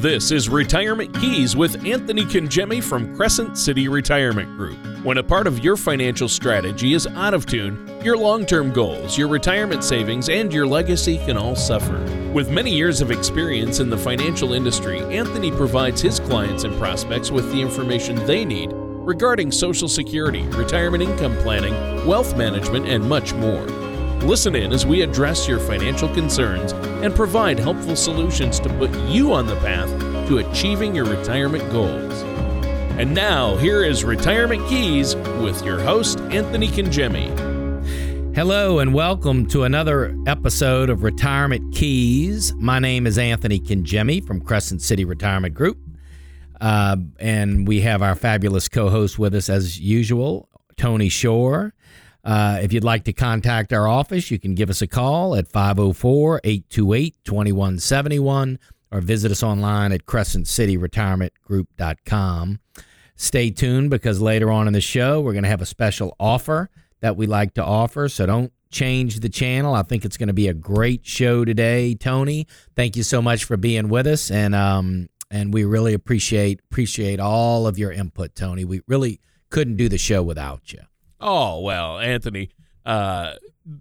This is Retirement Keys with Anthony Congemi from Crescent City Retirement Group. When a part of your financial strategy is out of tune, your long term goals, your retirement savings, and your legacy can all suffer. With many years of experience in the financial industry, Anthony provides his clients and prospects with the information they need regarding Social Security, retirement income planning, wealth management, and much more. Listen in as we address your financial concerns and provide helpful solutions to put you on the path to achieving your retirement goals. And now, here is Retirement Keys with your host, Anthony Congemi. Hello, and welcome to another episode of Retirement Keys. My name is Anthony Congemi from Crescent City Retirement Group. Uh, and we have our fabulous co host with us as usual, Tony Shore. Uh, if you'd like to contact our office, you can give us a call at 504 828 2171 or visit us online at crescentcityretirementgroup.com. Stay tuned because later on in the show, we're going to have a special offer that we like to offer. So don't change the channel. I think it's going to be a great show today, Tony. Thank you so much for being with us, and um, and we really appreciate appreciate all of your input, Tony. We really couldn't do the show without you. Oh, well, Anthony, uh,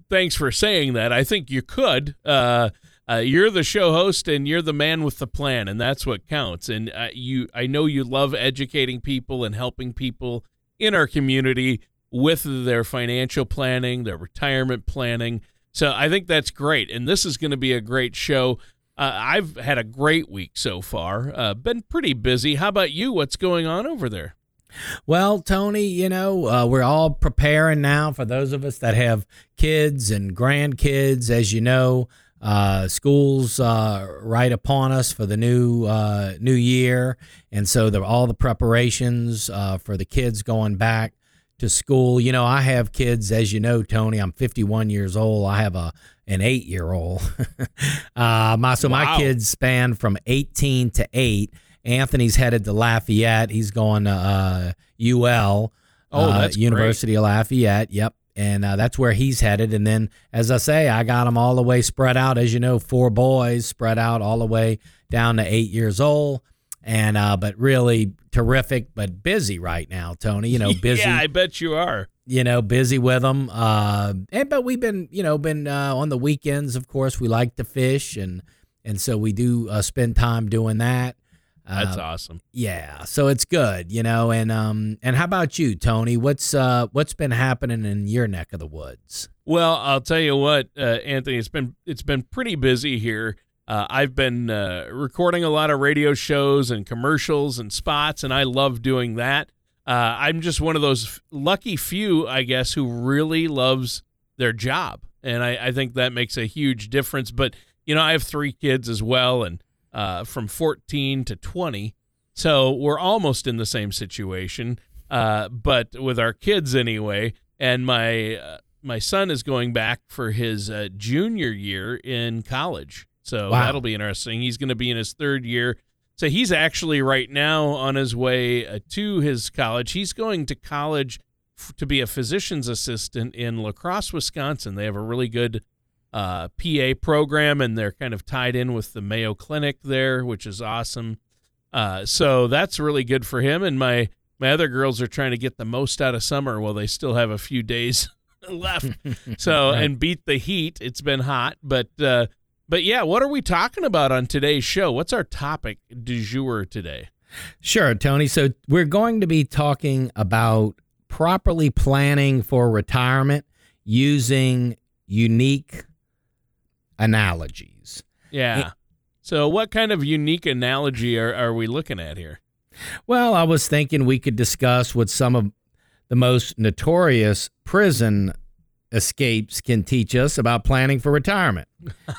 thanks for saying that. I think you could. Uh, uh, you're the show host and you're the man with the plan, and that's what counts. And uh, you, I know you love educating people and helping people in our community with their financial planning, their retirement planning. So I think that's great. And this is going to be a great show. Uh, I've had a great week so far. Uh, been pretty busy. How about you? What's going on over there? Well, Tony, you know, uh, we're all preparing now for those of us that have kids and grandkids. As you know, uh, schools uh, right upon us for the new uh, new year, and so the, all the preparations uh, for the kids going back to school. You know, I have kids, as you know, Tony. I'm 51 years old. I have a an eight year old. Uh, my so wow. my kids span from 18 to eight Anthony's headed to Lafayette. He's going to uh, UL. Oh, uh, University great. of Lafayette. Yep. And uh, that's where he's headed. And then, as I say, I got them all the way spread out. As you know, four boys spread out all the way down to eight years old. And uh, but really terrific, but busy right now, Tony. You know, busy. yeah, I bet you are. You know, busy with them. Uh, and but we've been, you know, been uh, on the weekends. Of course, we like to fish, and and so we do uh, spend time doing that. That's uh, awesome. Yeah, so it's good, you know. And um, and how about you, Tony? What's uh, what's been happening in your neck of the woods? Well, I'll tell you what, uh, Anthony. It's been it's been pretty busy here. Uh, I've been uh, recording a lot of radio shows and commercials and spots, and I love doing that. Uh, I'm just one of those lucky few, I guess, who really loves their job, and I, I think that makes a huge difference. But you know, I have three kids as well, and uh, from 14 to 20. So we're almost in the same situation, uh, but with our kids anyway. And my uh, my son is going back for his uh, junior year in college, so wow. that'll be interesting. He's going to be in his third year. So he's actually right now on his way uh, to his college. He's going to college f- to be a physician's assistant in La Crosse, Wisconsin. They have a really good uh, PA program, and they're kind of tied in with the Mayo Clinic there, which is awesome. Uh, so that's really good for him. And my my other girls are trying to get the most out of summer while they still have a few days left. So right. and beat the heat. It's been hot, but uh, but yeah, what are we talking about on today's show? What's our topic du jour today? Sure, Tony. So we're going to be talking about properly planning for retirement using unique analogies. Yeah. so, what kind of unique analogy are, are we looking at here? Well, I was thinking we could discuss what some of the most notorious prison escapes can teach us about planning for retirement.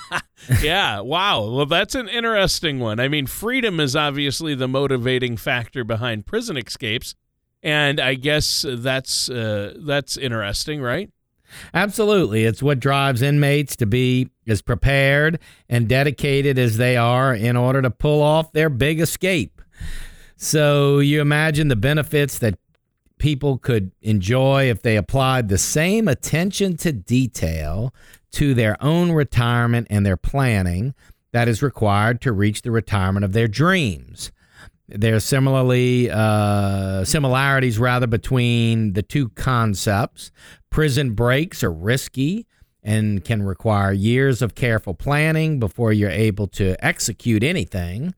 yeah, wow. Well, that's an interesting one. I mean, freedom is obviously the motivating factor behind prison escapes, and I guess that's uh, that's interesting, right? Absolutely. It's what drives inmates to be as prepared and dedicated as they are in order to pull off their big escape. So you imagine the benefits that people could enjoy if they applied the same attention to detail to their own retirement and their planning that is required to reach the retirement of their dreams. There are similarly uh, similarities rather between the two concepts. Prison breaks are risky and can require years of careful planning before you're able to execute anything.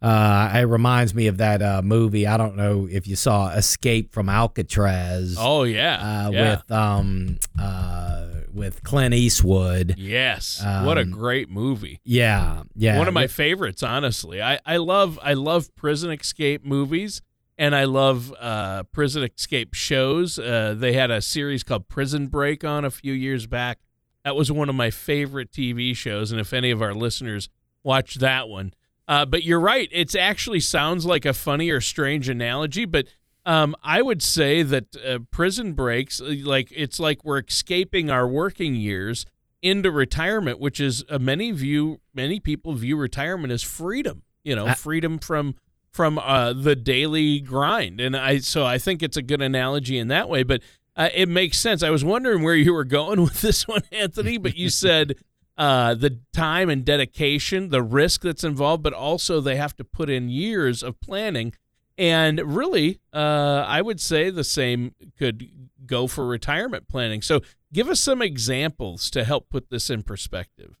Uh, it reminds me of that uh, movie. I don't know if you saw Escape from Alcatraz. Oh yeah, uh, yeah. with um uh, with Clint Eastwood. yes, what a um, great movie. Yeah, yeah. One of my favorites, honestly. I, I love I love prison escape movies and I love uh, prison escape shows. Uh, they had a series called Prison Break on a few years back. That was one of my favorite TV shows, and if any of our listeners watch that one, uh, but you're right, it actually sounds like a funny or strange analogy, but um, I would say that uh, prison breaks, uh, like it's like we're escaping our working years into retirement, which is uh, many view many people view retirement as freedom. You know, freedom from from uh, the daily grind, and I so I think it's a good analogy in that way. But uh, it makes sense. I was wondering where you were going with this one, Anthony, but you said uh, the time and dedication, the risk that's involved, but also they have to put in years of planning. And really, uh, I would say the same could go for retirement planning. So, give us some examples to help put this in perspective.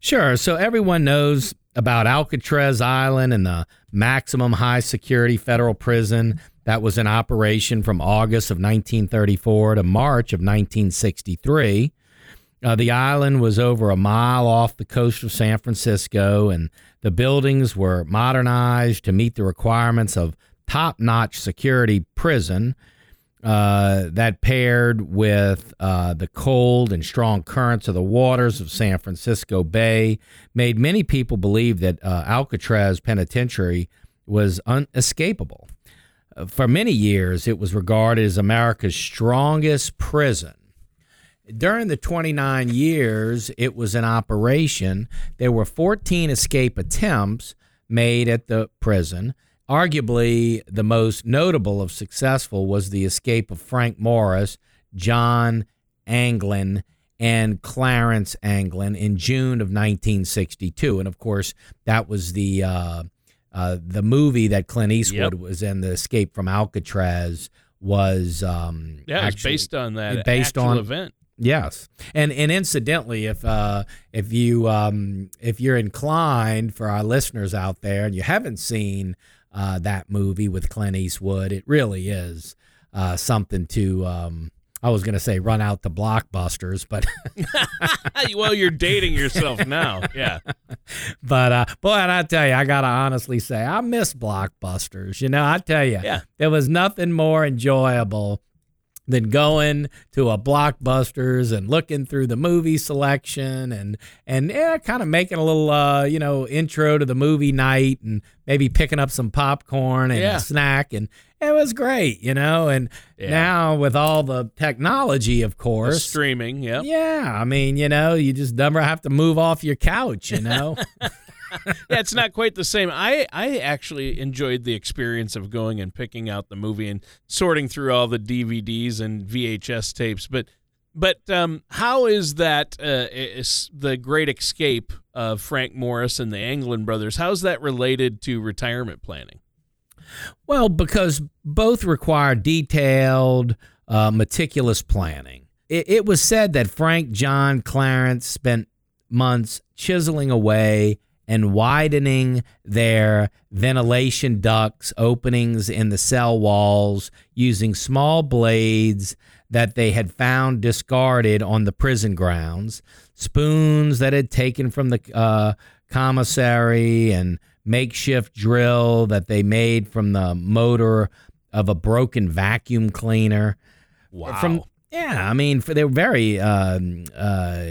Sure. So everyone knows about Alcatraz Island and the maximum high security federal prison that was in operation from August of 1934 to March of 1963. Uh, the island was over a mile off the coast of San Francisco, and the buildings were modernized to meet the requirements of top notch security prison uh, that paired with uh, the cold and strong currents of the waters of San Francisco Bay made many people believe that uh, Alcatraz Penitentiary was unescapable. Uh, For many years, it was regarded as America's strongest prison. During the 29 years it was in operation, there were 14 escape attempts made at the prison. Arguably, the most notable of successful was the escape of Frank Morris, John Anglin, and Clarence Anglin in June of 1962. And of course, that was the uh, uh, the movie that Clint Eastwood Yep. was in. The Escape from Alcatraz was um, Yeah, actually- based on that based on- event. Yes, and and incidentally, if uh, if you um, if you're inclined for our listeners out there and you haven't seen uh, that movie with Clint Eastwood, it really is uh, something to. Um, I was going to say run out to blockbusters, but well, you're dating yourself now. Yeah. but uh, boy, and I tell you, I gotta honestly say, I miss blockbusters. You know, I tell you, Yeah. there was nothing more enjoyable than going to a blockbusters and looking through the movie selection and and yeah, kind of making a little uh, you know intro to the movie night and maybe picking up some popcorn and Yeah. a snack and it was great, you know. And Yeah. now with all the technology, of The course, streaming. Yeah. yeah, I mean, you know, you just never have to move off your couch, you know. yeah, it's not quite the same. I I actually enjoyed the experience of going and picking out the movie and sorting through all the DVDs and VHS tapes. But but um, how is that uh, is the Great Escape of Frank Morris and the Anglin brothers? How's that related to retirement planning? Well, because both require detailed, uh, meticulous planning. It, it was said that Frank John Clarence spent months chiseling away and widening their ventilation ducts, openings in the cell walls, using small blades that they had found discarded on the prison grounds, spoons that had taken from the uh, commissary, and makeshift drill that they made from the motor of a broken vacuum cleaner. Wow, From yeah, I mean, for, they were very um, uh,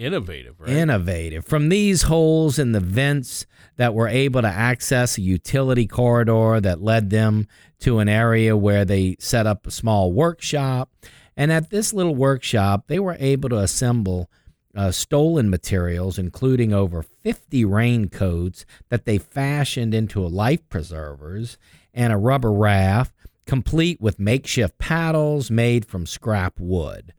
innovative, right? innovative. From these holes in the vents that were able to access a utility corridor that led them to an area where they set up a small workshop. And at this little workshop, they were able to assemble uh, stolen materials, including over 50 raincoats that they fashioned into life preservers and a rubber raft, complete with makeshift paddles made from scrap wood.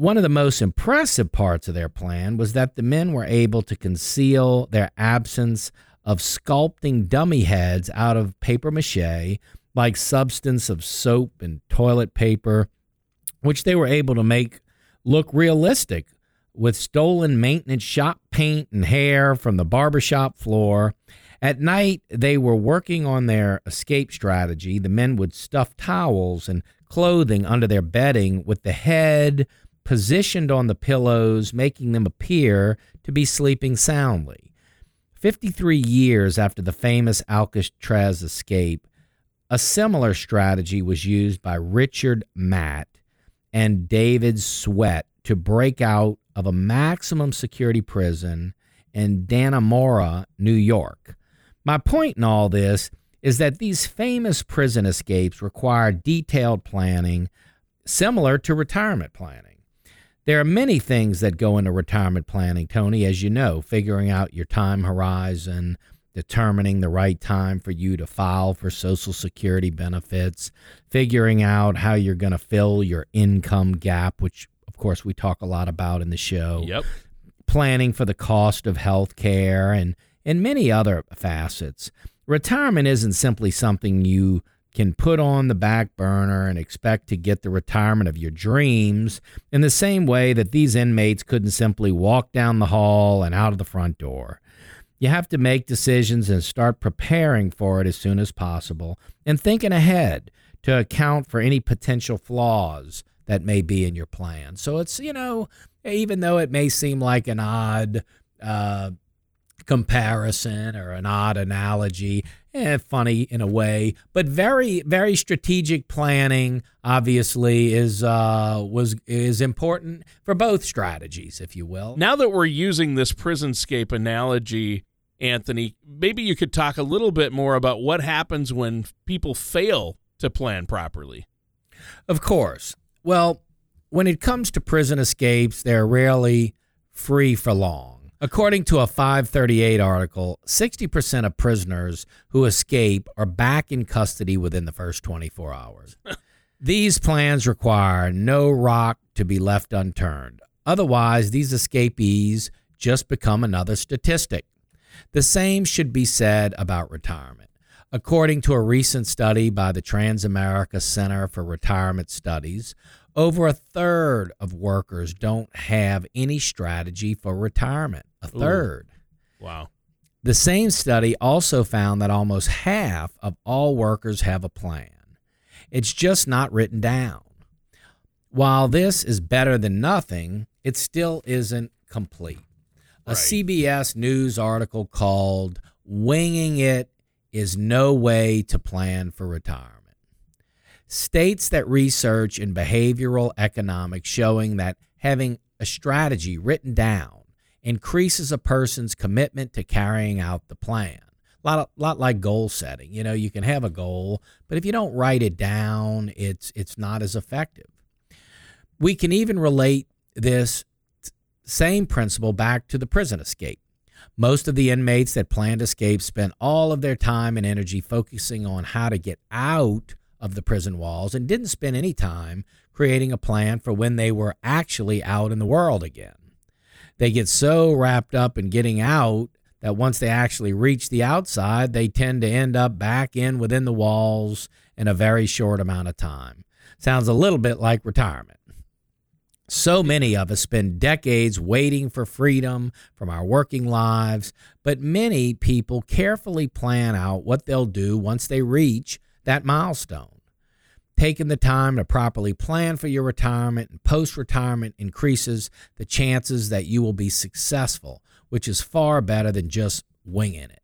One of the most impressive parts of their plan was that the men were able to conceal their absence of sculpting dummy heads out of paper mache, like substance of soap and toilet paper, which they were able to make look realistic with stolen maintenance shop paint and hair from the barbershop floor. At night, they were working on their escape strategy. The men would stuff towels and clothing under their bedding with the head positioned on the pillows, making them appear to be sleeping soundly. 53 years after the famous Alcatraz escape, a similar strategy was used by Richard Matt and David Sweat to break out of a maximum security prison in Dannemora, New York. My point in all this is that these famous prison escapes require detailed planning similar to retirement planning. There are many things that go into retirement planning, Tony, as you know, figuring out your time horizon, determining the right time for you to file for Social Security benefits, figuring out how you're going to fill your income gap, which, of course, we talk a lot about in the show. Yep. Planning for the cost of health care and, and many other facets. Retirement isn't simply something you can put on the back burner and expect to get the retirement of your dreams in the same way that these inmates couldn't simply walk down the hall and out of the front door. You have to make decisions and start preparing for it as soon as possible and thinking ahead to account for any potential flaws that may be in your plan. So it's, you know, even though it may seem like an odd uh, comparison or an odd analogy, eh, funny in a way, but very very strategic planning obviously is uh, was is important for both strategies, if you will. Now that we're using this prisonscape analogy, Anthony, maybe you could talk a little bit more about what happens when people fail to plan properly. Of course. Well, when it comes to prison escapes, they're rarely free for long. According to a 538 article, 60% of prisoners who escape are back in custody within the first 24 hours. these plans require no rock to be left unturned. Otherwise, these escapees just become another statistic. The same should be said about retirement. According to a recent study by the Transamerica Center for Retirement Studies, over a third of workers don't have any strategy for retirement. A third. Ooh. Wow. The same study also found that almost half of all workers have a plan. It's just not written down. While this is better than nothing, it still isn't complete. A right. CBS News article called Winging It is No Way to Plan for Retirement states that research in behavioral economics showing that having a strategy written down increases a person's commitment to carrying out the plan. A lot, of, lot like goal setting. You know, you can have a goal, but if you don't write it down, it's it's not as effective. We can even relate this same principle back to the prison escape. Most of the inmates that planned escape spent all of their time and energy focusing on how to get out of the prison walls and didn't spend any time creating a plan for when they were actually out in the world again. They get so wrapped up in getting out that once they actually reach the outside, they tend to end up back in within the walls in a very short amount of time. Sounds a little bit like retirement. So many of us spend decades waiting for freedom from our working lives, but many people carefully plan out what they'll do once they reach that milestone. Taking the time to properly plan for your retirement and post retirement increases the chances that you will be successful, which is far better than just winging it.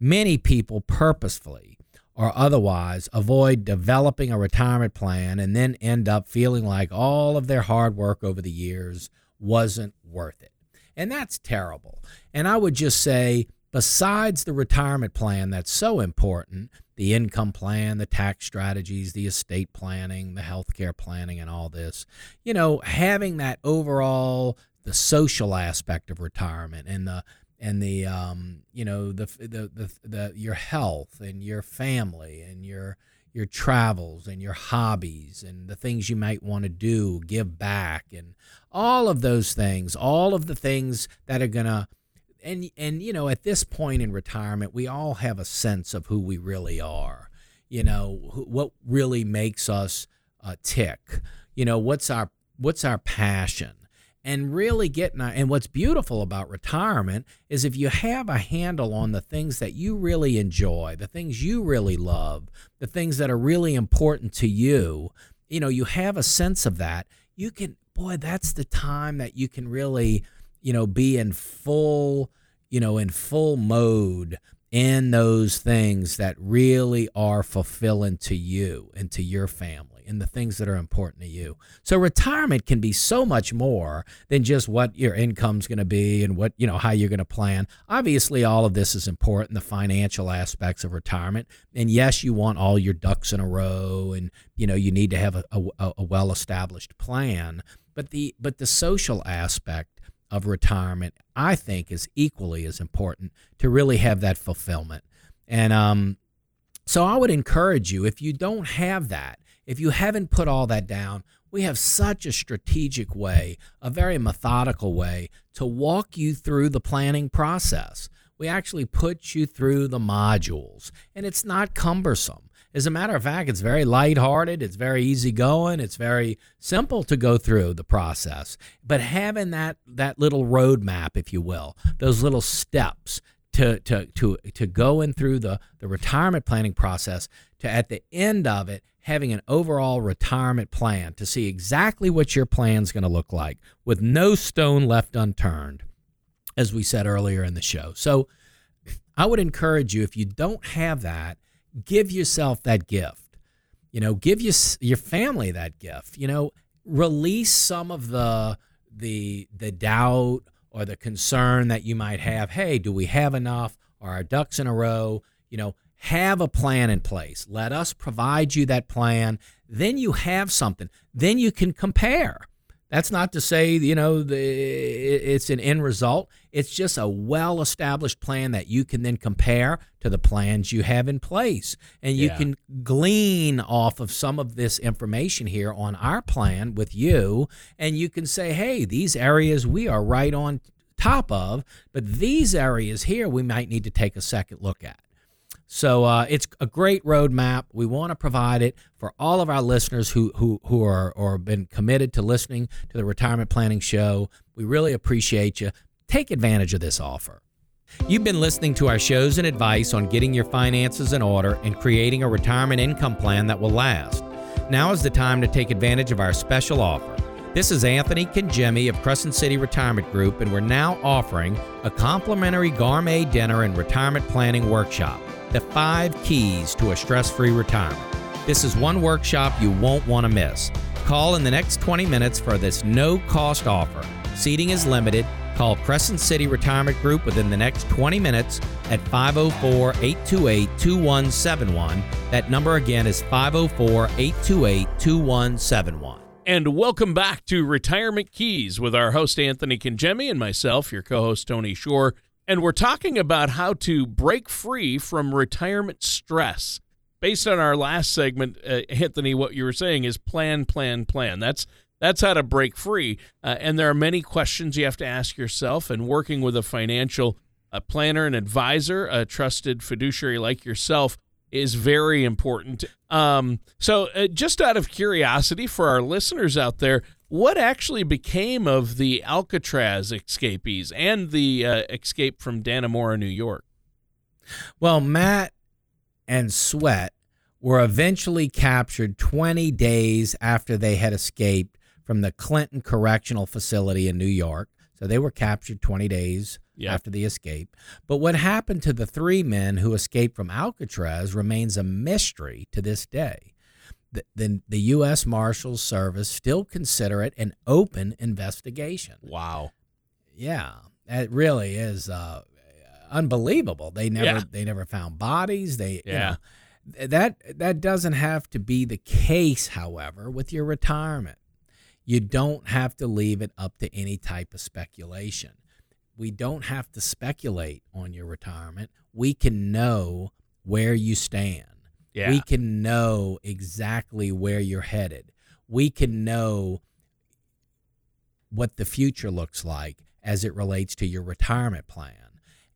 Many people purposefully or otherwise avoid developing a retirement plan and then end up feeling like all of their hard work over the years wasn't worth it. And that's terrible. And I would just say, besides the retirement plan that's so important, the income plan, the tax strategies, the estate planning, the healthcare planning, and all this. You know, having that overall the social aspect of retirement and the and the um, you know the, the the the your health and your family and your your travels and your hobbies and the things you might want to do, give back and all of those things, all of the things that are to and and you know at this point in retirement we all have a sense of who we really are. You know what really makes us uh, tick. You know what's our what's our passion? And really getting our, and what's beautiful about retirement is if you have a handle on the things that you really enjoy the things you really love the things that are really important to you you know you have a sense of that you can boy that's the time that you can really you know be in full you know in full mode in those things that really are fulfilling to you and to your family and the things that are important to you. So retirement can be so much more than just what your income's going to be and what, you know, how you're going to plan. Obviously all of this is important, the financial aspects of retirement. And yes, you want all your ducks in a row and you know, you need to have a, a, a well-established plan, but the but the social aspect of retirement, I think, is equally as important to really have that fulfillment. And um, so I would encourage you, if you don't have that, if you haven't put all that down, we have such a strategic way, a very methodical way to walk you through the planning process. We actually put you through the modules, and it's not cumbersome. As a matter of fact, it's very lighthearted, it's very easygoing, it's very simple to go through the process. But having that that little roadmap, if you will, those little steps to to to to going through the the retirement planning process to at the end of it having an overall retirement plan to see exactly what your plan's going to look like with no stone left unturned as we said earlier in the show. So I would encourage you if you don't have that give yourself that gift. You know, give your your family that gift. You know, release some of the the the doubt or the concern that you might have. Hey, do we have enough? Are our ducks in a row? You know, have a plan in place. Let us provide you that plan. Then you have something. Then you can compare. That's not to say, you know, the, it's an end result. It's just a well established plan that you can then compare to the plans you have in place. And you yeah. can glean off of some of this information here on our plan with you. And you can say, hey, these areas we are right on top of, but these areas here we might need to take a second look at. So uh, it's a great roadmap. We want to provide it for all of our listeners who who who are or have been committed to listening to the retirement planning show. We really appreciate you. Take advantage of this offer. You've been listening to our shows and advice on getting your finances in order and creating a retirement income plan that will last. Now is the time to take advantage of our special offer. This is Anthony Congemi of Crescent City Retirement Group, and we're now offering a complimentary gourmet dinner and retirement planning workshop the five keys to a stress free retirement. This is one workshop you won't want to miss. Call in the next 20 minutes for this no cost offer. Seating is limited. Call Crescent City Retirement Group within the next 20 minutes at 504 828 2171. That number again is 504 828 2171. And welcome back to Retirement Keys with our host Anthony Congemi and myself, your co host Tony Shore. And we're talking about how to break free from retirement stress. Based on our last segment, uh, Anthony, what you were saying is plan, plan, plan. That's that's how to break free. Uh, and there are many questions you have to ask yourself. And working with a financial a planner and advisor, a trusted fiduciary like yourself, is very important. Um, so, uh, just out of curiosity for our listeners out there, what actually became of the Alcatraz escapees and the uh, escape from Dannemora, New York? Well, Matt and Sweat were eventually captured 20 days after they had escaped from the Clinton Correctional Facility in New York. So they were captured 20 days yep. after the escape. But what happened to the three men who escaped from Alcatraz remains a mystery to this day the, the, the U.S. Marshals Service still consider it an open investigation. Wow. Yeah, it really is uh, unbelievable. They never yeah. they never found bodies. They yeah. You know, that that doesn't have to be the case, however, with your retirement. You don't have to leave it up to any type of speculation. We don't have to speculate on your retirement. We can know where you stand Yeah. We can know exactly where you're headed. We can know what the future looks like as it relates to your retirement plan.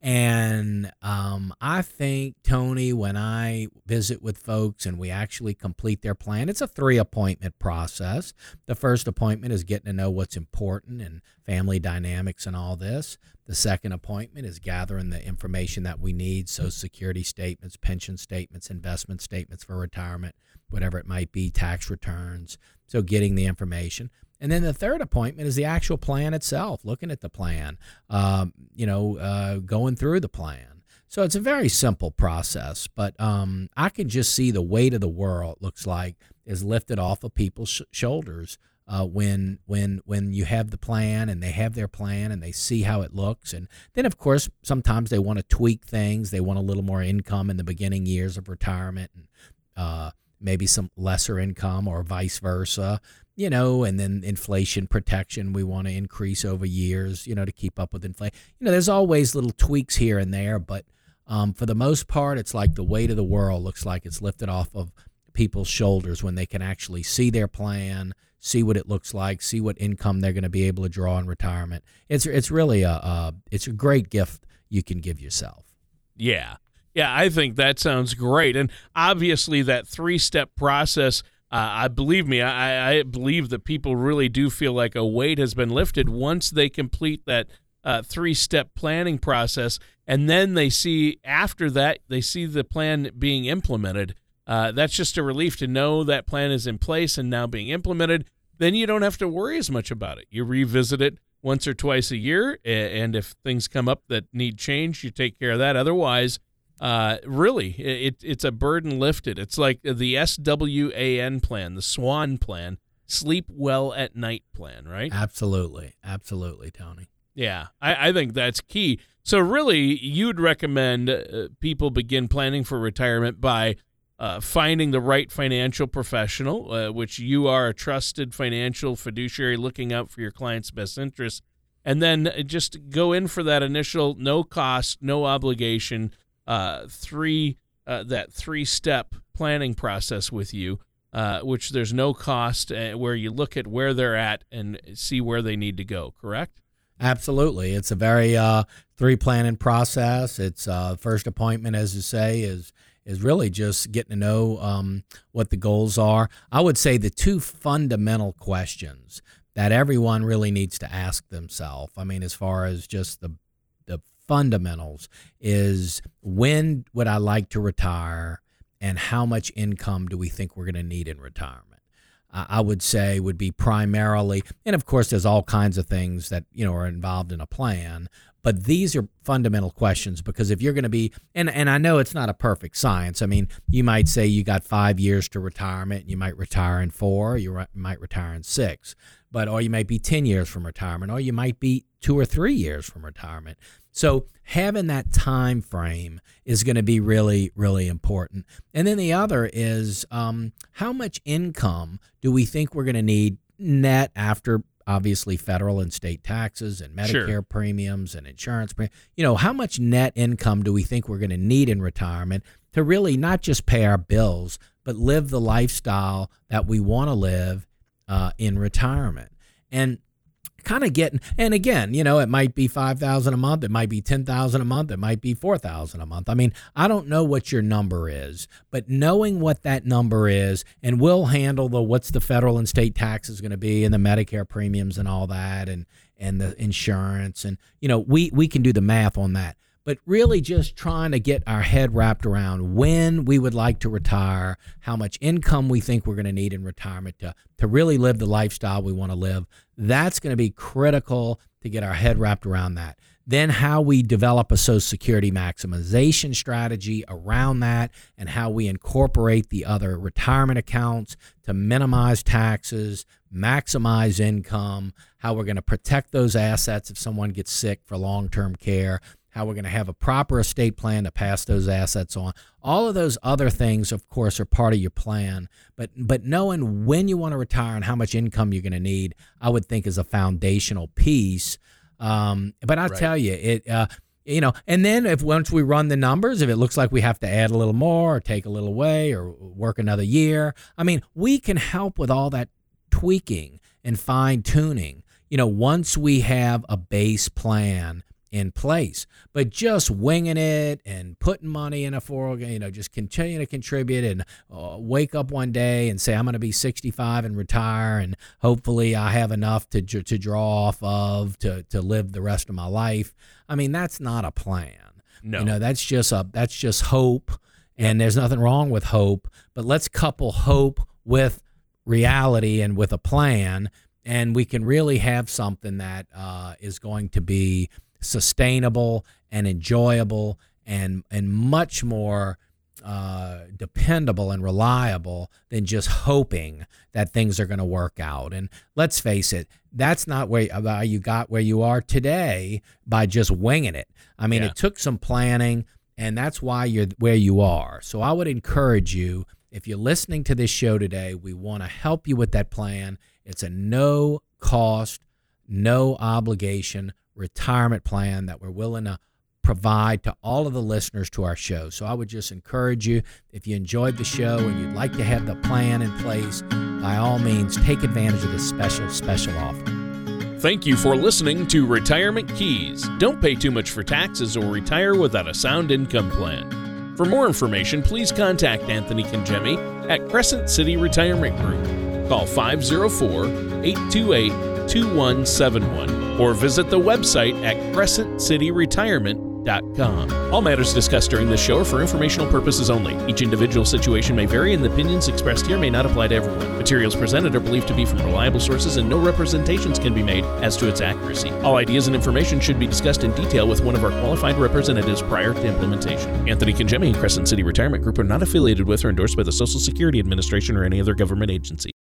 And um, I think, Tony, when I visit with folks and we actually complete their plan, it's a three appointment process. The first appointment is getting to know what's important and family dynamics and all this. The second appointment is gathering the information that we need Social Security statements, pension statements, investment statements for retirement, whatever it might be, tax returns. So, getting the information. And then the third appointment is the actual plan itself, looking at the plan, um, you know, uh, going through the plan. So it's a very simple process, but um, I can just see the weight of the world looks like is lifted off of people's sh- shoulders uh, when when when you have the plan and they have their plan and they see how it looks, and then of course sometimes they want to tweak things. They want a little more income in the beginning years of retirement, and uh, maybe some lesser income or vice versa you know, and then inflation protection we want to increase over years, you know, to keep up with inflation. You know, there's always little tweaks here and there, but um, for the most part, it's like the weight of the world looks like it's lifted off of people's shoulders when they can actually see their plan, see what it looks like, see what income they're going to be able to draw in retirement. It's it's really a, a it's a great gift you can give yourself. Yeah. Yeah, I think that sounds great. And obviously, that three step process uh, I believe me, I, I believe that people really do feel like a weight has been lifted once they complete that uh, three step planning process. And then they see after that, they see the plan being implemented. Uh, that's just a relief to know that plan is in place and now being implemented. Then you don't have to worry as much about it. You revisit it once or twice a year. And if things come up that need change, you take care of that. Otherwise, uh, really, it, it's a burden lifted. It's like the SWAN plan, the SWAN plan, sleep well at night plan, right? Absolutely. Absolutely, Tony. Yeah, I, I think that's key. So, really, you'd recommend uh, people begin planning for retirement by uh, finding the right financial professional, uh, which you are a trusted financial fiduciary looking out for your client's best interests, and then just go in for that initial no cost, no obligation uh, three uh, that three step planning process with you, uh, which there's no cost, uh, where you look at where they're at and see where they need to go. Correct? Absolutely, it's a very uh, three planning process. It's uh, first appointment, as you say, is is really just getting to know um, what the goals are. I would say the two fundamental questions that everyone really needs to ask themselves. I mean, as far as just the fundamentals is when would I like to retire and how much income do we think we're going to need in retirement? I would say would be primarily, and of course, there's all kinds of things that you know are involved in a plan. But these are fundamental questions because if you're going to be, and, and I know it's not a perfect science. I mean, you might say you got five years to retirement, you might retire in four, you re- might retire in six, but or you might be ten years from retirement, or you might be two or three years from retirement. So having that time frame is going to be really, really important. And then the other is um, how much income do we think we're going to need net after obviously federal and state taxes and Medicare sure. premiums and insurance premiums. You know, how much net income do we think we're going to need in retirement to really not just pay our bills, but live the lifestyle that we want to live uh, in retirement? And kind of getting and again you know it might be 5000 a month it might be 10000 a month it might be 4000 a month. I mean i don't know what your number is but knowing what that number is and we'll handle the what's the federal and state taxes going to be and the medicare premiums and all that and and the insurance and you know we we can do the math on that but really just trying to get our head wrapped around when we would like to retire, how much income we think we're going to need in retirement to, to really live the lifestyle we want to live. That's going to be critical to get our head wrapped around that. Then, how we develop a Social Security maximization strategy around that, and how we incorporate the other retirement accounts to minimize taxes, maximize income, how we're going to protect those assets if someone gets sick for long term care how we're going to have a proper estate plan to pass those assets on. All of those other things, of course, are part of your plan. But but knowing when you want to retire and how much income you're going to need, I would think is a foundational piece. Um, but I right. tell you, it uh, you know, and then if once we run the numbers, if it looks like we have to add a little more or take a little away or work another year, I mean, we can help with all that tweaking and fine tuning. You know, once we have a base plan in place. But just winging it and putting money in a 401, you know, just continue to contribute and uh, wake up one day and say, I'm going to be 65 and retire, and hopefully I have enough to, to draw off of to, to live the rest of my life. I mean, that's not a plan. No. You know, that's just a that's just hope, and there's nothing wrong with hope. But let's couple hope with reality and with a plan, and we can really have something that uh, is going to be sustainable and enjoyable and and much more uh, dependable and reliable than just hoping that things are going to work out. And let's face it, that's not where uh, you got where you are today by just winging it. I mean, Yeah. it took some planning, and that's why you're where you are. So I would encourage you, if you're listening to this show today, we want to help you with that plan. It's a no cost, no obligation retirement plan that we're willing to provide to all of the listeners to our show. So I would just encourage you if you enjoyed the show and you'd like to have the plan in place, by all means take advantage of this special special offer. Thank you for listening to Retirement Keys. Don't pay too much for taxes or retire without a sound income plan. For more information, please contact Anthony Congemi at Crescent City Retirement Group. Call 504 828 2171 or visit the website at crescentcityretirement.com. All matters discussed during this show are for informational purposes only. Each individual situation may vary, and the opinions expressed here may not apply to everyone. Materials presented are believed to be from reliable sources, and no representations can be made as to its accuracy. All ideas and information should be discussed in detail with one of our qualified representatives prior to implementation. Anthony Congemi and Crescent City Retirement Group are not affiliated with or endorsed by the Social Security Administration or any other government agency.